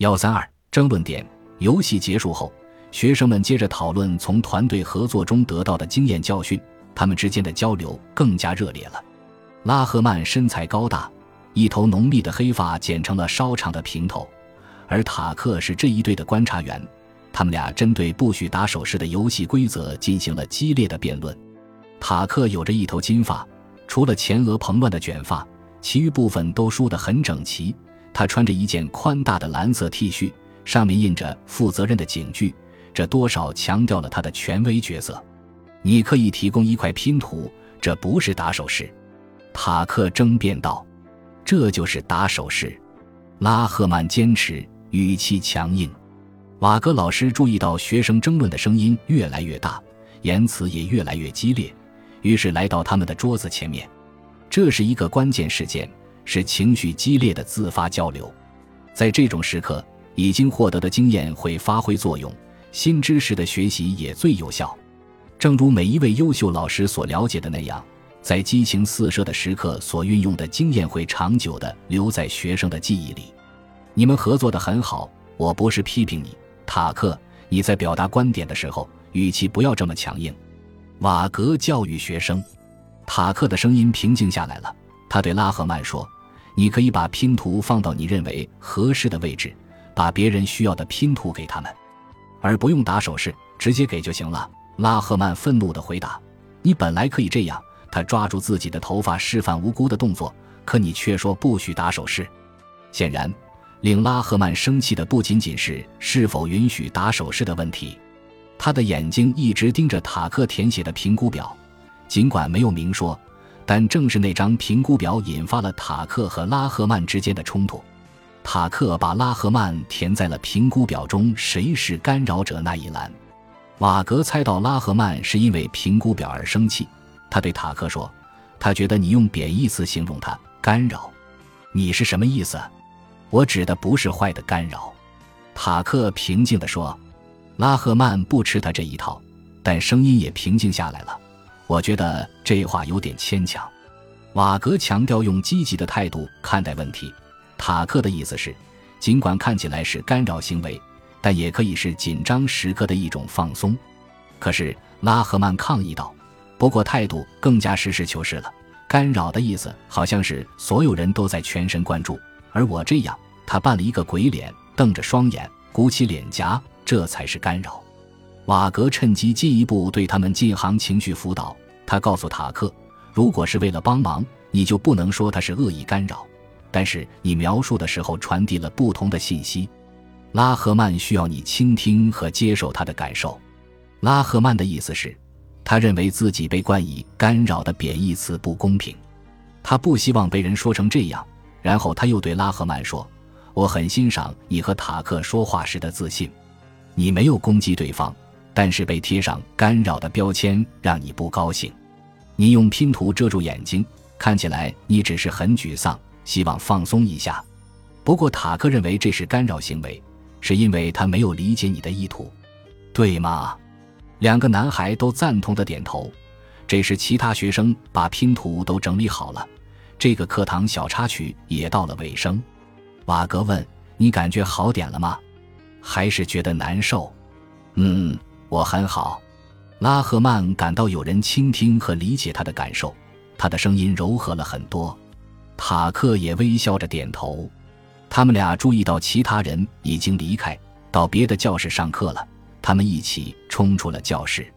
幺三二争论点：游戏结束后，学生们接着讨论从团队合作中得到的经验教训，他们之间的交流更加热烈了。拉赫曼身材高大，一头浓密的黑发剪成了稍长的平头，而塔克是这一队的观察员。他们俩针对不许打手势的游戏规则进行了激烈的辩论。塔克有着一头金发，除了前额蓬乱的卷发，其余部分都梳得很整齐。他穿着一件宽大的蓝色 T 恤，上面印着“负责任”的警句，这多少强调了他的权威角色。你可以提供一块拼图，这不是打手势。塔克争辩道：“这就是打手势。”拉赫曼坚持，语气强硬。瓦格老师注意到学生争论的声音越来越大，言辞也越来越激烈，于是来到他们的桌子前面。这是一个关键事件，是情绪激烈的自发交流。在这种时刻，已经获得的经验会发挥作用，新知识的学习也最有效。正如每一位优秀老师所了解的那样，在激情四射的时刻所运用的经验会长久地留在学生的记忆里。你们合作得很好，我不是批评你。塔克，你在表达观点的时候，语气不要这么强硬。瓦格教育学生。塔克的声音平静下来了。他对拉赫曼说：“你可以把拼图放到你认为合适的位置，把别人需要的拼图给他们，而不用打手势，直接给就行了。”拉赫曼愤怒地回答：“你本来可以这样。”他抓住自己的头发，示范无辜的动作。可你却说不许打手势。显然。令拉赫曼生气的不仅仅是是否允许打手势的问题，他的眼睛一直盯着塔克填写的评估表，尽管没有明说，但正是那张评估表引发了塔克和拉赫曼之间的冲突。塔克把拉赫曼填在了评估表中“谁是干扰者”那一栏。瓦格猜到拉赫曼是因为评估表而生气，他对塔克说：“他觉得你用贬义词形容他干扰，你是什么意思？”我指的不是坏的干扰，塔克平静地说。拉赫曼不吃他这一套，但声音也平静下来了。我觉得这话有点牵强。瓦格强调用积极的态度看待问题。塔克的意思是，尽管看起来是干扰行为，但也可以是紧张时刻的一种放松。可是拉赫曼抗议道：“不过态度更加实事求是了。干扰的意思好像是所有人都在全神贯注。”而我这样，他扮了一个鬼脸，瞪着双眼，鼓起脸颊，这才是干扰。瓦格趁机进一步对他们进行情绪辅导。他告诉塔克，如果是为了帮忙，你就不能说他是恶意干扰。但是你描述的时候传递了不同的信息。拉赫曼需要你倾听和接受他的感受。拉赫曼的意思是，他认为自己被冠以干扰的贬义词不公平，他不希望被人说成这样。然后他又对拉赫曼说：“我很欣赏你和塔克说话时的自信，你没有攻击对方，但是被贴上干扰的标签让你不高兴。你用拼图遮住眼睛，看起来你只是很沮丧，希望放松一下。不过塔克认为这是干扰行为，是因为他没有理解你的意图，对吗？”两个男孩都赞同的点头。这时，其他学生把拼图都整理好了。这个课堂小插曲也到了尾声，瓦格问：“你感觉好点了吗？还是觉得难受？”“嗯，我很好。”拉赫曼感到有人倾听和理解他的感受，他的声音柔和了很多。塔克也微笑着点头。他们俩注意到其他人已经离开，到别的教室上课了。他们一起冲出了教室。